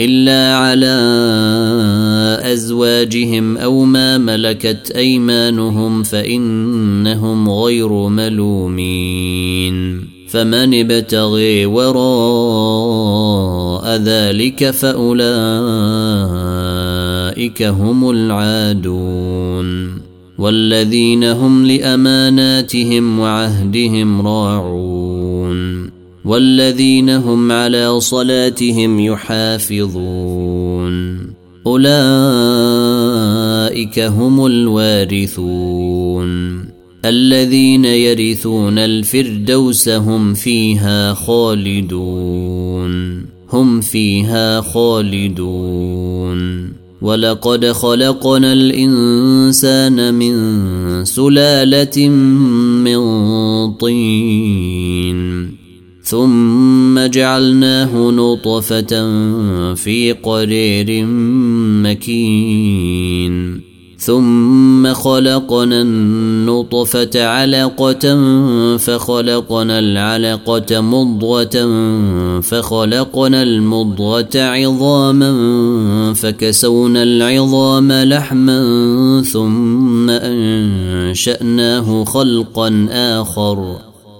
إلا على أزواجهم أو ما ملكت أيمانهم فإنهم غير ملومين. فمن ابتغي وراء ذلك فأولئك هم العادون. والذين هم لأماناتهم وعهدهم راعون. والذين هم على صلاتهم يحافظون. أولئك هم الوارثون. الذين يرثون الفردوس هم فيها خالدون. هم فيها خالدون. ولقد خلقنا الإنسان من سلالة من طين. ثم جعلناه نطفة في قرير مكين. ثم خلقنا النطفة علقة فخلقنا العلقة مضغة فخلقنا المضغة عظاما فكسونا العظام لحما ثم أنشأناه خلقا آخر.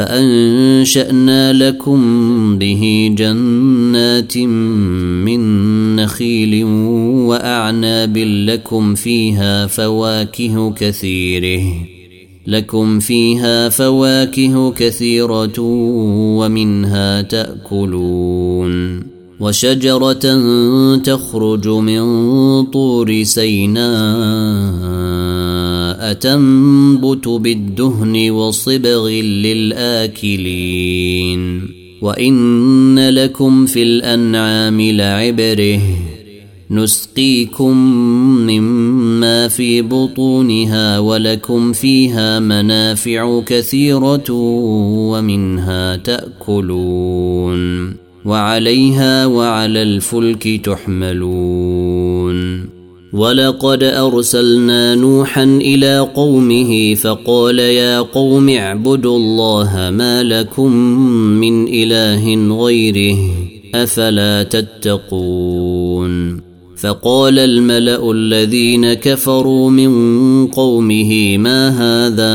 فأنشأنا لكم به جنات من نخيل وأعناب لكم فيها فواكه كثيرة لكم فيها فواكه كثيرة ومنها تأكلون. وشجرة تخرج من طور سيناء تنبت بالدهن وصبغ للآكلين وإن لكم في الأنعام لعبره نسقيكم مما في بطونها ولكم فيها منافع كثيرة ومنها تأكلون وعليها وعلى الفلك تحملون ولقد أرسلنا نوحا إلى قومه فقال يا قوم اعبدوا الله ما لكم من إله غيره أفلا تتقون فقال الملأ الذين كفروا من قومه ما هذا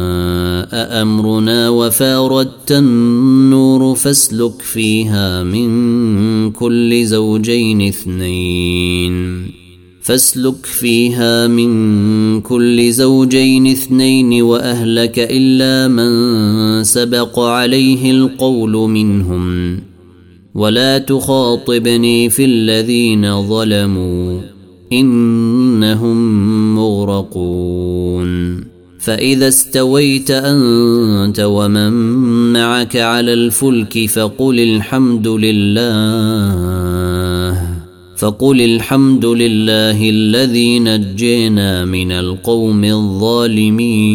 امرنا وفاردت النور فاسلك فيها من كل زوجين اثنين. فاسلك فيها من كل زوجين اثنين وأهلك إلا من سبق عليه القول منهم. ولا تخاطبني في الذين ظلموا إنهم مغرقون. فإذا استويت أنت ومن معك على الفلك فقل الحمد لله فقل الحمد لله الذي نجينا من القوم الظالمين.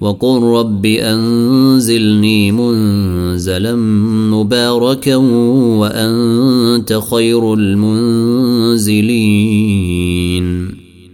وقل رب أنزلني منزلا مباركا وأنت خير المنزلين.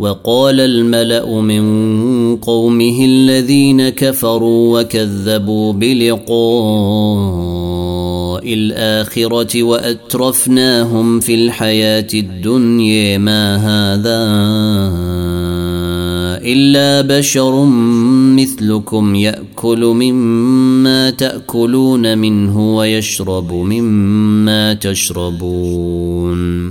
وقال الملأ من قومه الذين كفروا وكذبوا بلقاء الآخرة وأترفناهم في الحياة الدنيا ما هذا إلا بشر مثلكم يأكل مما تأكلون منه ويشرب مما تشربون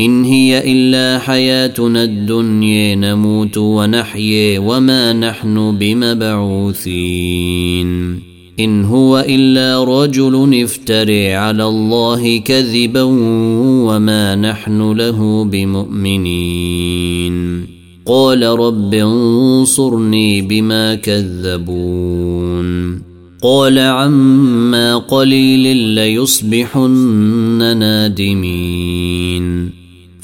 إن هي إلا حياتنا الدنيا نموت ونحيي وما نحن بمبعوثين. إن هو إلا رجل افتري على الله كذبا وما نحن له بمؤمنين. قال رب انصرني بما كذبون. قال عما قليل ليصبحن نادمين.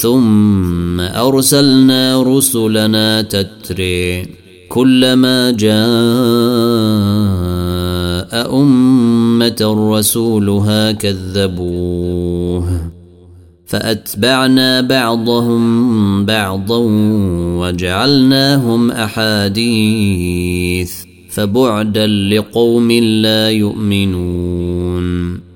ثم أرسلنا رسلنا تتري كلما جاء أمة رسولها كذبوه فأتبعنا بعضهم بعضا وجعلناهم أحاديث فبعدا لقوم لا يؤمنون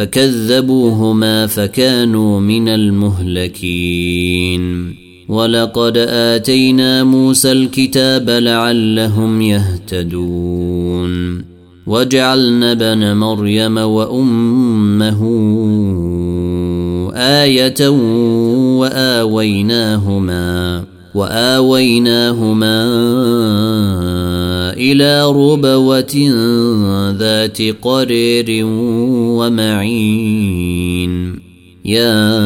فكذبوهما فكانوا من المهلكين. ولقد آتينا موسى الكتاب لعلهم يهتدون. وجعلنا ابن مريم وأمه آية وآويناهما وآويناهما إلى ربوة ذات قرير ومعين. يا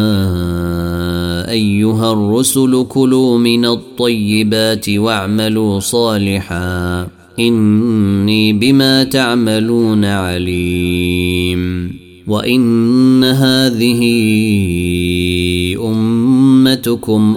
أيها الرسل كلوا من الطيبات واعملوا صالحا. إني بما تعملون عليم. وإن هذه أمتكم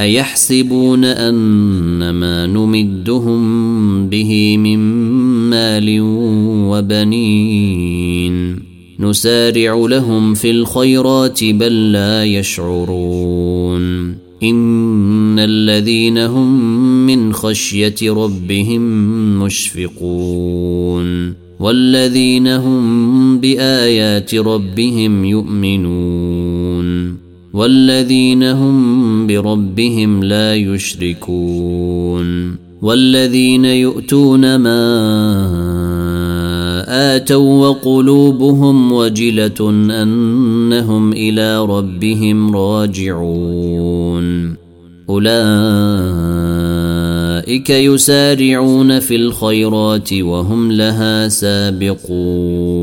أيحسبون ان ما نمدهم به من مال وبنين؟ نسارع لهم في الخيرات بل لا يشعرون. إن الذين هم من خشية ربهم مشفقون. والذين هم بآيات ربهم يؤمنون. والذين هم بربهم لا يشركون والذين يؤتون ما آتوا وقلوبهم وجلة أنهم إلى ربهم راجعون أولئك يسارعون في الخيرات وهم لها سابقون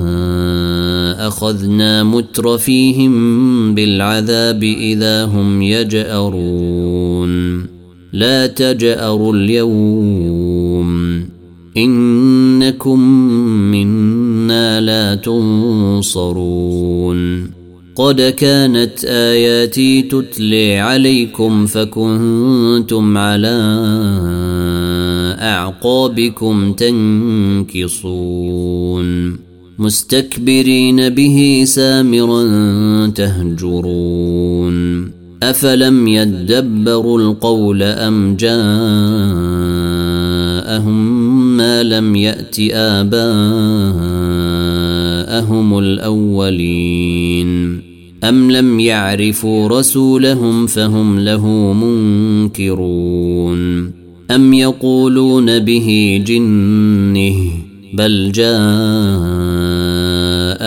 أخذنا مترفيهم بالعذاب إذا هم يجأرون. لا تجأروا اليوم. إنكم منا لا تنصرون. قد كانت آياتي تتلي عليكم فكنتم على أعقابكم تنكصون. مستكبرين به سامرا تهجرون. أفلم يدبروا القول أم جاءهم ما لم يأت آباءهم الأولين؟ أم لم يعرفوا رسولهم فهم له منكرون؟ أم يقولون به جنه بل جاءهم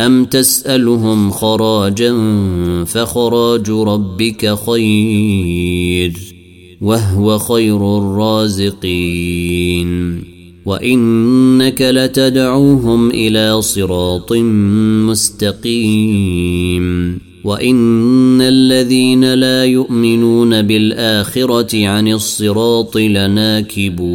أم تسألهم خراجا فخراج ربك خير وهو خير الرازقين وإنك لتدعوهم إلى صراط مستقيم وإن الذين لا يؤمنون بالآخرة عن الصراط لناكبون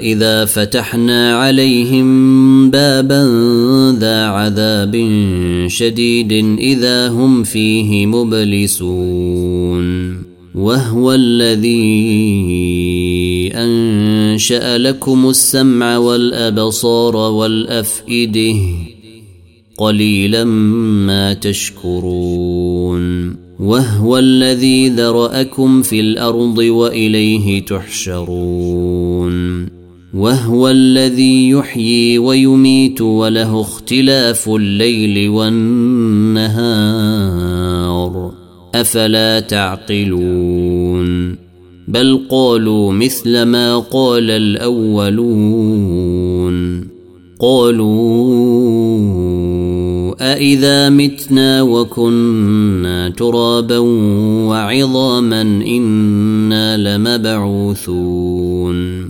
إذا فتحنا عليهم بابا ذا عذاب شديد إذا هم فيه مبلسون. وهو الذي أنشأ لكم السمع والأبصار والأفئدة قليلا ما تشكرون. وهو الذي ذرأكم في الأرض وإليه تحشرون. وهو الذي يحيي ويميت وله اختلاف الليل والنهار. أفلا تعقلون؟ بل قالوا مثل ما قال الأولون. قالوا أإذا متنا وكنا ترابا وعظاما إنا لمبعوثون.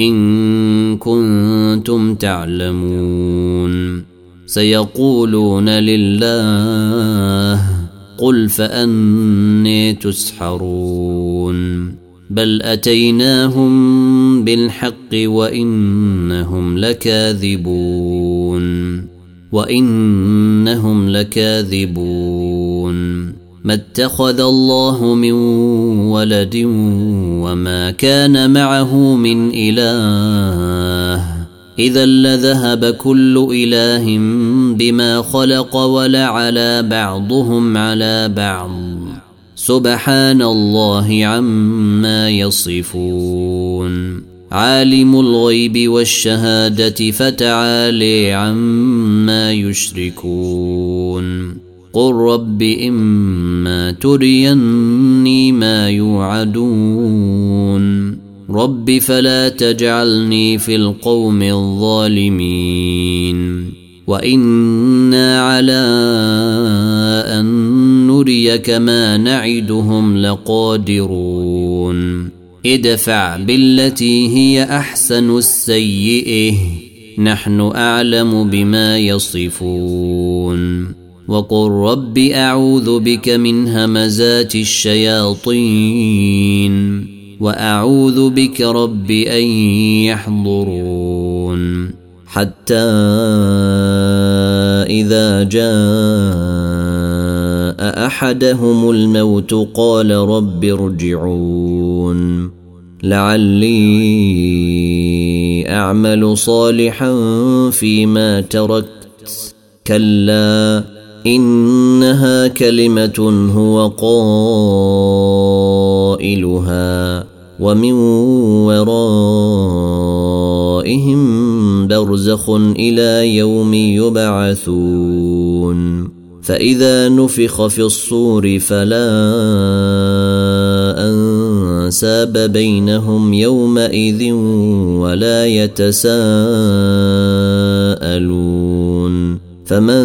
إن كنتم تعلمون. سيقولون لله قل فأني تسحرون. بل أتيناهم بالحق وإنهم لكاذبون. وإنهم لكاذبون. ما اتخذ الله من ولد وما كان معه من إله. إذا لذهب كل إله بما خلق ولعلى بعضهم على بعض. سبحان الله عما يصفون. عالم الغيب والشهادة فتعالي عما يشركون. قل رب اما تريني ما يوعدون رب فلا تجعلني في القوم الظالمين وأنا على ان نريك ما نعدهم لقادرون ادفع بالتي هي احسن السيئه نحن اعلم بما يصفون وقل رب أعوذ بك من همزات الشياطين وأعوذ بك رب أن يحضرون حتى إذا جاء أحدهم الموت قال رب ارجعون لعلي أعمل صالحا فيما تركت. كلا إنها كلمة هو قائلها ومن ورائهم برزخ إلى يوم يبعثون. فإذا نفخ في الصور فلا أنساب بينهم يومئذ ولا يتساءلون. فمن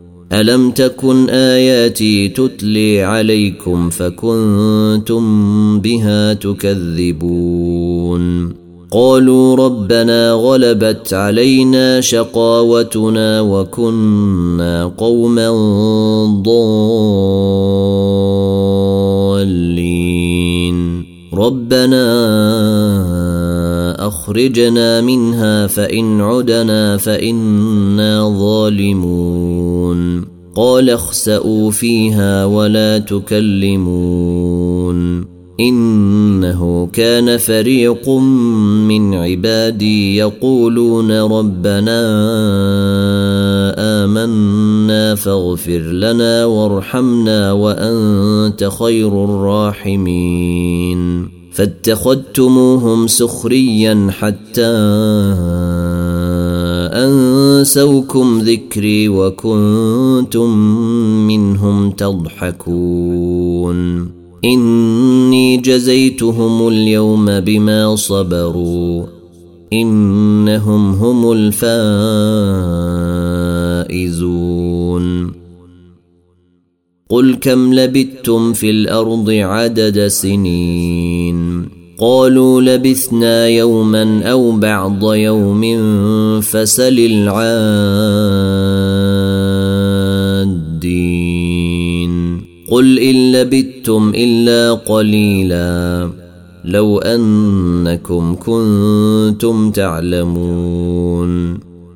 الم تكن اياتي تتلي عليكم فكنتم بها تكذبون قالوا ربنا غلبت علينا شقاوتنا وكنا قوما ضالين ربنا اخرجنا منها فإن عدنا فإنا ظالمون. قال اخسئوا فيها ولا تكلمون. إنه كان فريق من عبادي يقولون ربنا آمنا فاغفر لنا وارحمنا وأنت خير الراحمين. فاتخذتموهم سخريا حتى أنسوكم ذكري وكنتم منهم تضحكون. إني جزيتهم اليوم بما صبروا. إنهم هم الفائزون. قل كم لبثتم في الأرض عدد سنين قالوا لبثنا يوما أو بعض يوم فسل العادين قل ان لبثتم الا قليلا لو انكم كنتم تعلمون